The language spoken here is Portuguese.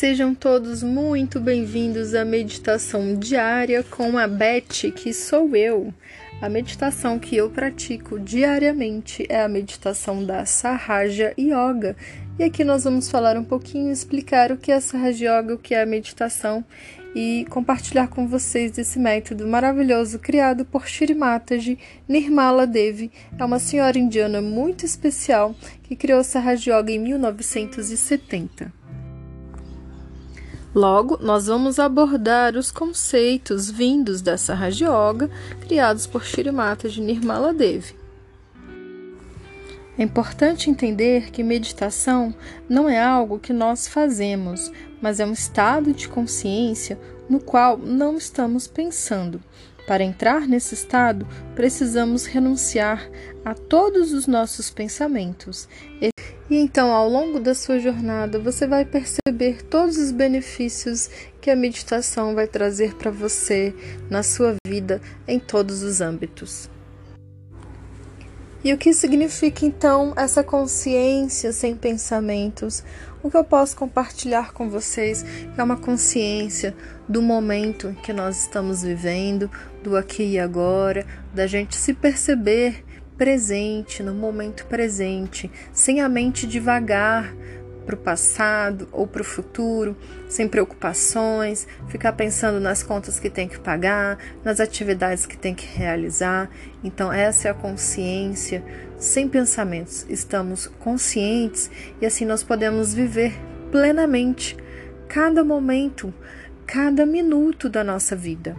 Sejam todos muito bem-vindos à meditação diária com a Beth, que sou eu. A meditação que eu pratico diariamente é a meditação da Sahaja Yoga. E aqui nós vamos falar um pouquinho, explicar o que é a Sahaja Yoga, o que é a meditação e compartilhar com vocês esse método maravilhoso criado por Shirimataji Nirmala Devi. É uma senhora indiana muito especial que criou a Sahaja Yoga em 1970. Logo, nós vamos abordar os conceitos vindos dessa Raja Yoga, criados por Shirimata de Nirmala Devi. É importante entender que meditação não é algo que nós fazemos, mas é um estado de consciência no qual não estamos pensando. Para entrar nesse estado, precisamos renunciar a todos os nossos pensamentos. E então, ao longo da sua jornada, você vai perceber todos os benefícios que a meditação vai trazer para você na sua vida em todos os âmbitos. E o que significa então essa consciência sem pensamentos? O que eu posso compartilhar com vocês é uma consciência do momento que nós estamos vivendo, do aqui e agora, da gente se perceber presente, no momento presente, sem a mente devagar para o passado ou para o futuro, sem preocupações, ficar pensando nas contas que tem que pagar, nas atividades que tem que realizar. Então, essa é a consciência, sem pensamentos. Estamos conscientes e assim nós podemos viver plenamente cada momento, cada minuto da nossa vida.